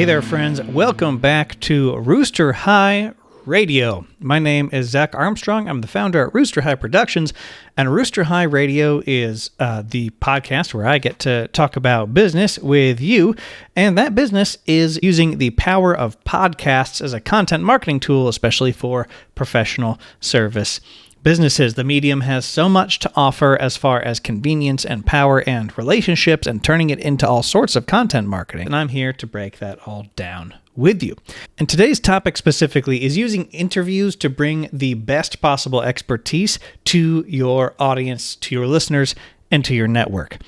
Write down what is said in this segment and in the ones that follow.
Hey there, friends. Welcome back to Rooster High Radio. My name is Zach Armstrong. I'm the founder at Rooster High Productions, and Rooster High Radio is uh, the podcast where I get to talk about business with you. And that business is using the power of podcasts as a content marketing tool, especially for professional service businesses. The medium has so much to offer as far as convenience and power and relationships and turning it into all sorts of content marketing. And I'm here to break that all down with you. And today's topic specifically is using interviews to bring the best possible expertise to your audience, to your listeners, and to your network.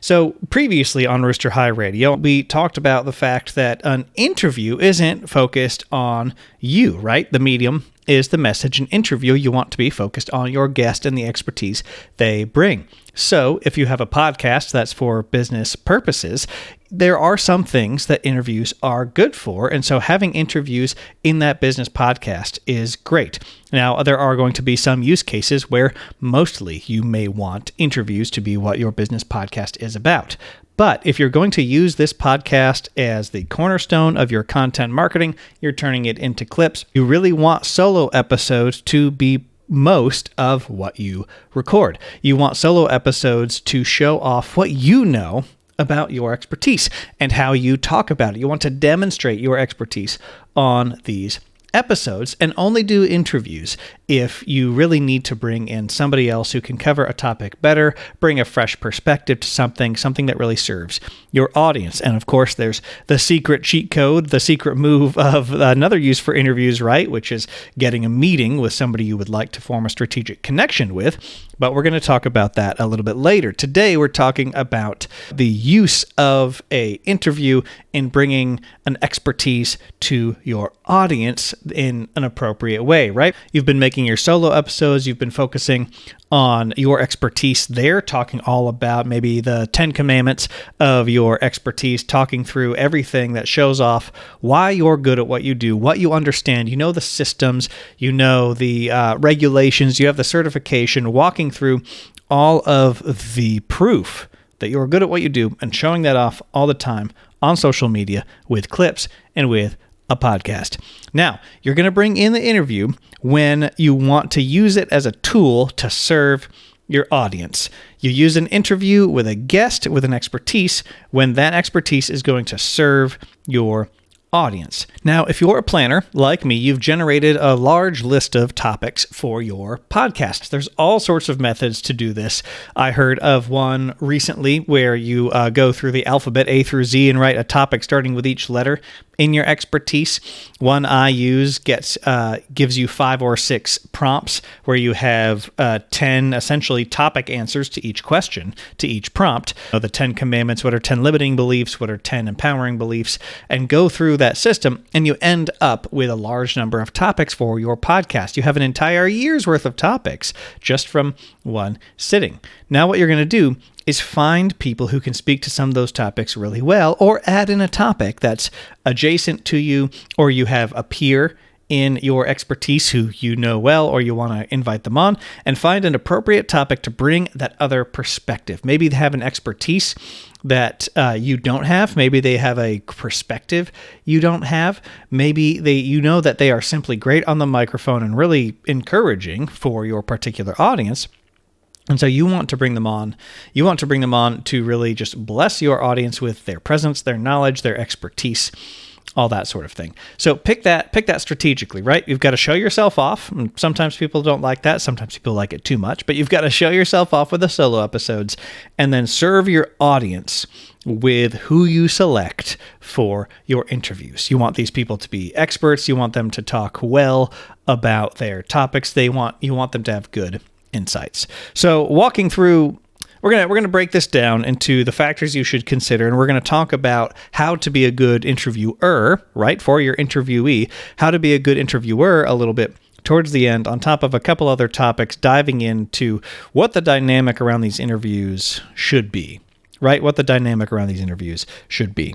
So, previously on Rooster High Radio, we talked about the fact that an interview isn't focused on you, right? The medium is the message. An interview, you want to be focused on your guest and the expertise they bring. So, if you have a podcast that's for business purposes, there are some things that interviews are good for. And so, having interviews in that business podcast is great. Now, there are going to be some use cases where mostly you may want interviews to be what your business podcast is about. But if you're going to use this podcast as the cornerstone of your content marketing, you're turning it into clips. You really want solo episodes to be most of what you record. You want solo episodes to show off what you know about your expertise and how you talk about it. You want to demonstrate your expertise on these episodes and only do interviews if you really need to bring in somebody else who can cover a topic better, bring a fresh perspective to something, something that really serves your audience. And of course, there's the secret cheat code, the secret move of another use for interviews, right? Which is getting a meeting with somebody you would like to form a strategic connection with. But we're going to talk about that a little bit later. Today, we're talking about the use of a interview in bringing an expertise to your audience in an appropriate way, right? You've been making your solo episodes, you've been focusing on your expertise there, talking all about maybe the 10 commandments of your expertise, talking through everything that shows off why you're good at what you do, what you understand. You know the systems, you know the uh, regulations, you have the certification, walking through all of the proof that you're good at what you do and showing that off all the time on social media with clips and with a podcast. Now, you're going to bring in the interview when you want to use it as a tool to serve your audience. You use an interview with a guest with an expertise when that expertise is going to serve your audience. Now, if you're a planner like me, you've generated a large list of topics for your podcast. There's all sorts of methods to do this. I heard of one recently where you uh, go through the alphabet A through Z and write a topic starting with each letter in your expertise. One I use gets uh, gives you five or six prompts where you have uh, ten essentially topic answers to each question to each prompt. Know, the Ten Commandments, what are ten limiting beliefs, what are ten empowering beliefs, and go through that system, and you end up with a large number of topics for your podcast. You have an entire year's worth of topics just from one sitting. Now, what you're going to do is find people who can speak to some of those topics really well, or add in a topic that's adjacent to you, or you have a peer in your expertise who you know well or you want to invite them on and find an appropriate topic to bring that other perspective. Maybe they have an expertise that uh, you don't have. Maybe they have a perspective you don't have. Maybe they you know that they are simply great on the microphone and really encouraging for your particular audience. And so you want to bring them on. You want to bring them on to really just bless your audience with their presence, their knowledge, their expertise all that sort of thing. So pick that pick that strategically, right? You've got to show yourself off. And Sometimes people don't like that. Sometimes people like it too much, but you've got to show yourself off with the solo episodes and then serve your audience with who you select for your interviews. You want these people to be experts, you want them to talk well about their topics. They want you want them to have good insights. So walking through we're gonna we're gonna break this down into the factors you should consider, and we're gonna talk about how to be a good interviewer, right, for your interviewee, how to be a good interviewer a little bit towards the end, on top of a couple other topics, diving into what the dynamic around these interviews should be, right? What the dynamic around these interviews should be.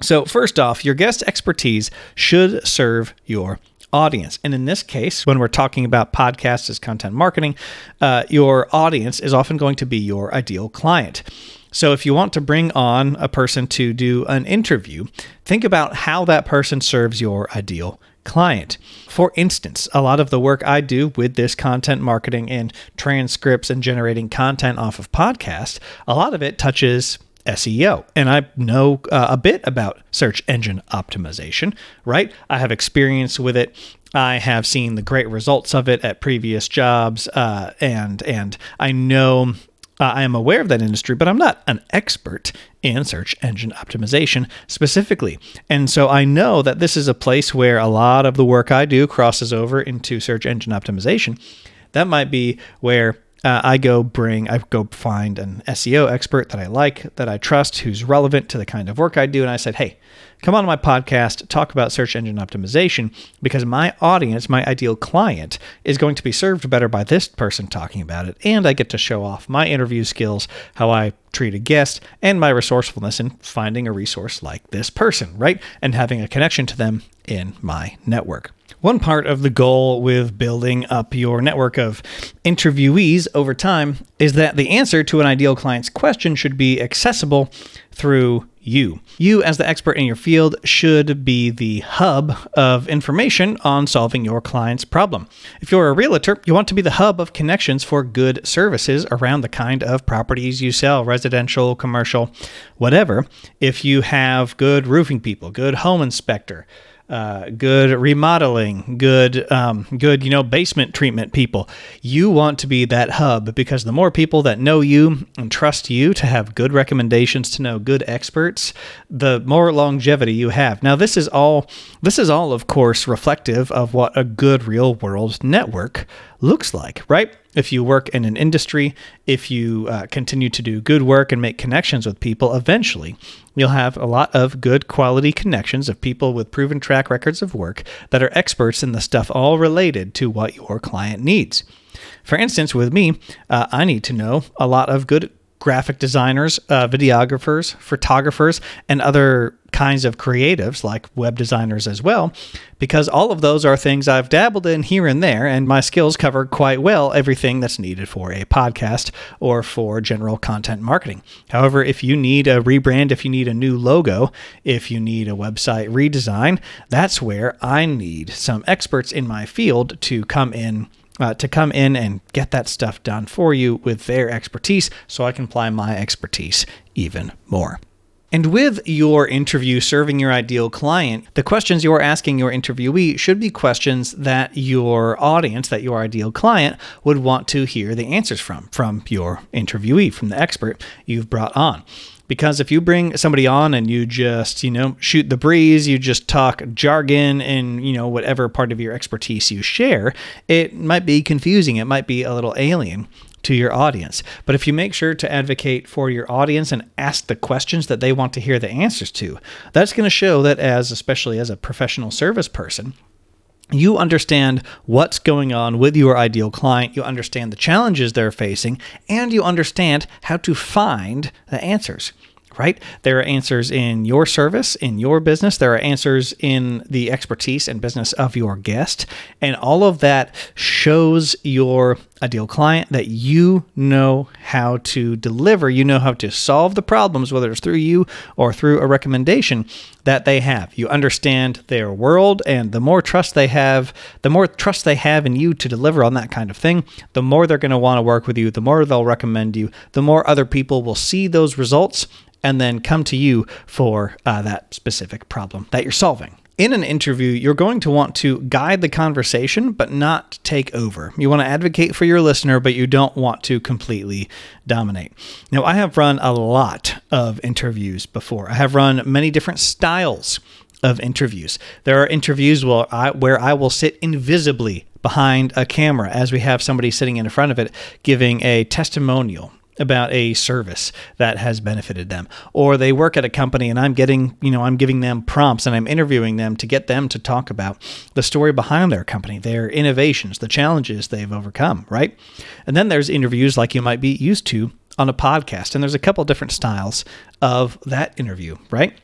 So, first off, your guest expertise should serve your audience. And in this case, when we're talking about podcasts as content marketing, uh, your audience is often going to be your ideal client. So, if you want to bring on a person to do an interview, think about how that person serves your ideal client. For instance, a lot of the work I do with this content marketing and transcripts and generating content off of podcasts, a lot of it touches SEO. And I know uh, a bit about search engine optimization, right? I have experience with it. I have seen the great results of it at previous jobs, uh, and and I know uh, I am aware of that industry, but I'm not an expert in search engine optimization specifically. And so I know that this is a place where a lot of the work I do crosses over into search engine optimization. That might be where uh, I go bring, I go find an SEO expert that I like, that I trust, who's relevant to the kind of work I do. And I said, hey, come on my podcast, talk about search engine optimization, because my audience, my ideal client, is going to be served better by this person talking about it. And I get to show off my interview skills, how I treat a guest, and my resourcefulness in finding a resource like this person, right? And having a connection to them in my network. One part of the goal with building up your network of interviewees over time is that the answer to an ideal client's question should be accessible through you. You, as the expert in your field, should be the hub of information on solving your client's problem. If you're a realtor, you want to be the hub of connections for good services around the kind of properties you sell residential, commercial, whatever. If you have good roofing people, good home inspector, uh, good remodeling, good, um, good, you know, basement treatment people. You want to be that hub because the more people that know you and trust you to have good recommendations, to know good experts, the more longevity you have. Now, this is all, this is all, of course, reflective of what a good real world network looks like, right? If you work in an industry, if you uh, continue to do good work and make connections with people, eventually you'll have a lot of good quality connections of people with proven track records of work that are experts in the stuff all related to what your client needs. For instance, with me, uh, I need to know a lot of good graphic designers, uh, videographers, photographers, and other kinds of creatives like web designers as well, because all of those are things I've dabbled in here and there, and my skills cover quite well everything that's needed for a podcast or for general content marketing. However, if you need a rebrand, if you need a new logo, if you need a website redesign, that's where I need some experts in my field to come in uh, to come in and get that stuff done for you with their expertise so I can apply my expertise even more. And with your interview serving your ideal client, the questions you're asking your interviewee should be questions that your audience, that your ideal client, would want to hear the answers from, from your interviewee, from the expert you've brought on because if you bring somebody on and you just you know shoot the breeze you just talk jargon and you know whatever part of your expertise you share it might be confusing it might be a little alien to your audience. But if you make sure to advocate for your audience and ask the questions that they want to hear the answers to, that's going to show that as especially as a professional service person, you understand what's going on with your ideal client, you understand the challenges they're facing, and you understand how to find the answers right? There are answers in your service, in your business. There are answers in the expertise and business of your guest. And all of that shows your ideal client that you know how to deliver, you know how to solve the problems, whether it's through you or through a recommendation that they have. You understand their world, and the more trust they have, the more trust they have in you to deliver on that kind of thing, the more they're going to want to work with you, the more they'll recommend you, the more other people will see those results and then come to you for uh, that specific problem that you're solving. In an interview, you're going to want to guide the conversation, but not take over. You want to advocate for your listener, but you don't want to completely dominate. Now, I have run a lot of interviews before, I have run many different styles of interviews. There are interviews where I, where I will sit invisibly behind a camera as we have somebody sitting in front of it giving a testimonial about a service that has benefited them. Or they work at a company and I'm getting you know I'm giving them prompts and I'm interviewing them to get them to talk about the story behind their company their innovations the challenges they've overcome right? And then there's interviews like you might be used to on a podcast and there's a couple different styles of that interview right?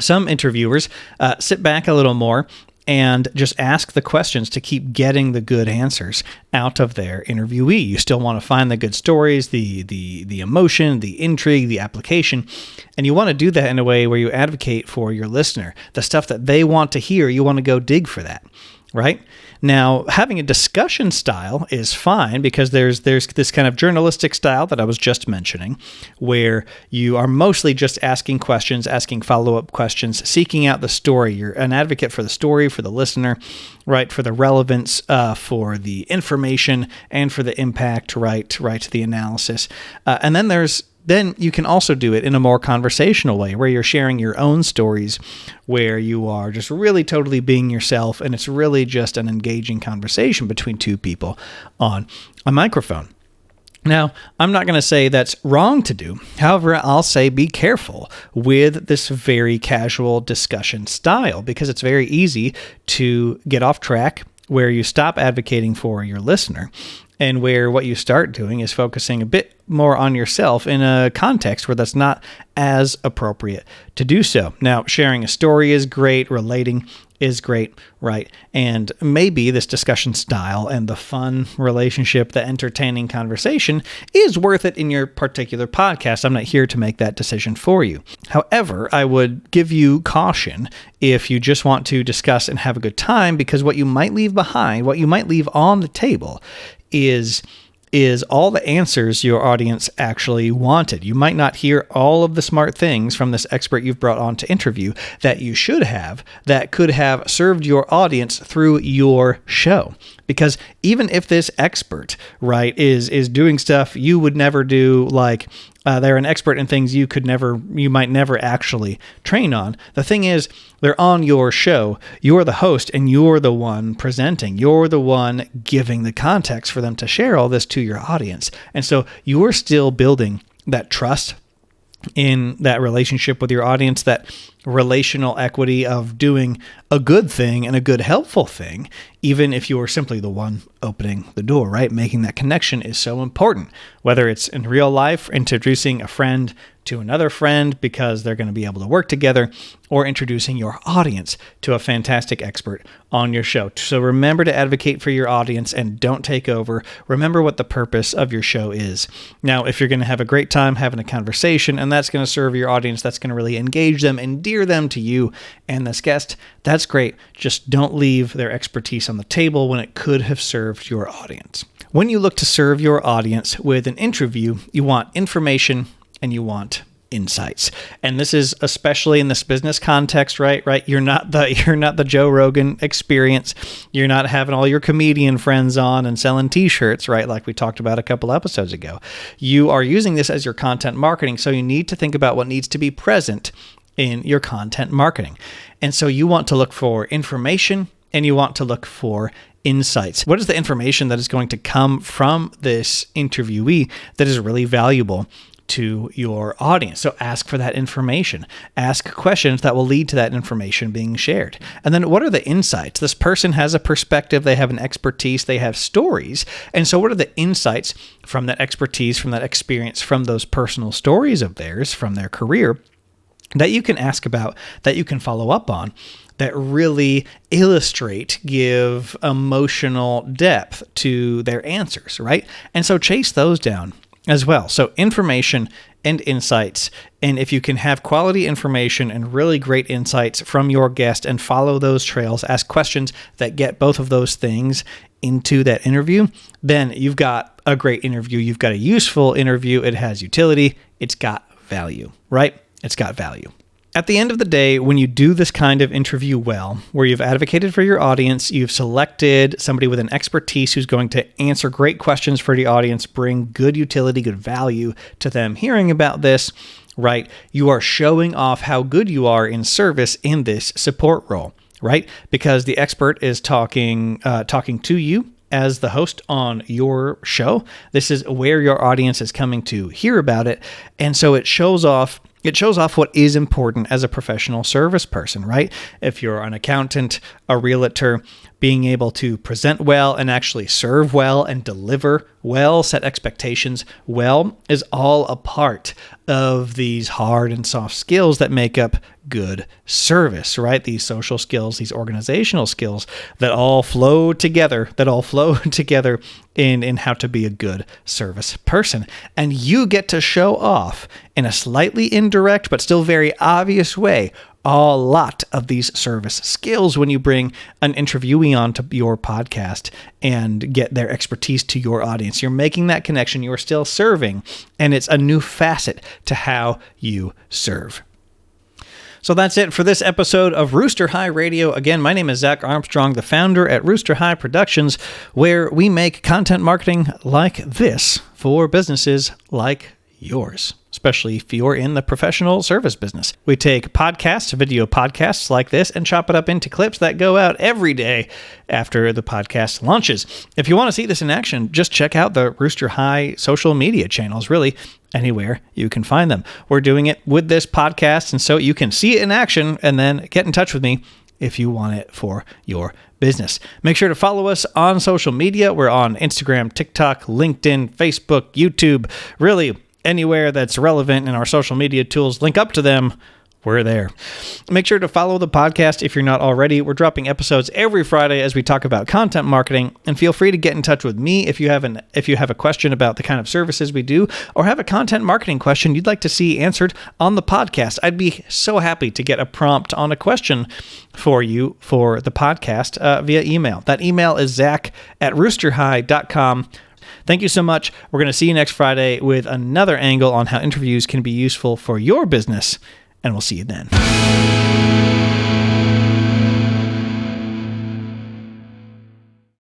Some interviewers uh, sit back a little more and just ask the questions to keep getting the good answers out of their interviewee. You still want to find the good stories, the the the emotion, the intrigue, the application, and you want to do that in a way where you advocate for your listener. The stuff that they want to hear, you want to go dig for that right? Now, having a discussion style is fine because there's there's this kind of journalistic style that I was just mentioning where you are mostly just asking questions, asking follow-up questions, seeking out the story. You're an advocate for the story, for the listener, right? For the relevance, uh, for the information, and for the impact, right? Right, the analysis. Uh, and then there's then you can also do it in a more conversational way where you're sharing your own stories, where you are just really totally being yourself, and it's really just an engaging conversation between two people on a microphone. Now, I'm not going to say that's wrong to do. However, I'll say be careful with this very casual discussion style because it's very easy to get off track where you stop advocating for your listener and where what you start doing is focusing a bit more on yourself in a context where that's not as appropriate to do so. Now, sharing a story is great, relating is great, right? And maybe this discussion style and the fun relationship, the entertaining conversation is worth it in your particular podcast. I'm not here to make that decision for you. However, I would give you caution if you just want to discuss and have a good time because what you might leave behind, what you might leave on the table is is all the answers your audience actually wanted. You might not hear all of the smart things from this expert you've brought on to interview that you should have that could have served your audience through your show. Because even if this expert, right, is is doing stuff you would never do like uh, they're an expert in things you could never, you might never actually train on. The thing is, they're on your show. You're the host and you're the one presenting. You're the one giving the context for them to share all this to your audience. And so you're still building that trust in that relationship with your audience, that relational equity of doing a good thing and a good helpful thing, even if you are simply the one opening the door, right? Making that connection is so important. Whether it's in real life, introducing a friend to another friend because they're going to be able to work together, or introducing your audience to a fantastic expert on your show. So remember to advocate for your audience and don't take over. Remember what the purpose of your show is. Now, if you're going to have a great time having a conversation and that's going to serve your audience, that's going to really engage them, them to you and this guest, that's great. Just don't leave their expertise on the table when it could have served your audience. When you look to serve your audience with an interview, you want information and you want insights. And this is especially in this business context, right? Right? You're not the you're not the Joe Rogan experience. You're not having all your comedian friends on and selling t-shirts, right? Like we talked about a couple episodes ago. You are using this as your content marketing, so you need to think about what needs to be present in your content marketing. And so you want to look for information and you want to look for insights. What is the information that is going to come from this interviewee that is really valuable to your audience. So ask for that information. Ask questions that will lead to that information being shared. And then what are the insights? This person has a perspective, they have an expertise, they have stories. And so what are the insights from that expertise, from that experience, from those personal stories of theirs, from their career? That you can ask about, that you can follow up on, that really illustrate, give emotional depth to their answers, right? And so chase those down as well. So, information and insights. And if you can have quality information and really great insights from your guest and follow those trails, ask questions that get both of those things into that interview, then you've got a great interview. You've got a useful interview. It has utility, it's got value, right? It's got value. At the end of the day, when you do this kind of interview well, where you've advocated for your audience, you've selected somebody with an expertise who's going to answer great questions for the audience, bring good utility, good value to them hearing about this, right? You are showing off how good you are in service in this support role, right? Because the expert is talking uh, talking to you as the host on your show. This is where your audience is coming to hear about it, and so it shows off it shows off what is important as a professional service person, right? If you're an accountant, a realtor, being able to present well and actually serve well and deliver well, set expectations well, is all a part of these hard and soft skills that make up good service, right? These social skills, these organizational skills that all flow together, that all flow together in, in how to be a good service person. And you get to show off in a slightly indirect but still very obvious way a lot of these service skills when you bring an interviewee onto your podcast and get their expertise to your audience. You're making that connection, you're still serving, and it's a new facet to how you serve. So that's it for this episode of Rooster High Radio. Again, my name is Zach Armstrong, the founder at Rooster High Productions, where we make content marketing like this for businesses like yours especially if you're in the professional service business. We take podcasts, video podcasts like this, and chop it up into clips that go out every day after the podcast launches. If you want to see this in action, just check out the Rooster High social media channels, really anywhere you can find them. We're doing it with this podcast, and so you can see it in action and then get in touch with me if you want it for your business. Make sure to follow us on social media. We're on Instagram, TikTok, LinkedIn, Facebook, YouTube. Really, anywhere that's relevant in our social media tools, link up to them. We're there. Make sure to follow the podcast if you're not already. We're dropping episodes every Friday as we talk about content marketing, and feel free to get in touch with me if you have an if you have a question about the kind of services we do or have a content marketing question you'd like to see answered on the podcast. I'd be so happy to get a prompt on a question for you for the podcast uh, via email. That email is zach at roosterhigh.com Thank you so much. We're going to see you next Friday with another angle on how interviews can be useful for your business, and we'll see you then.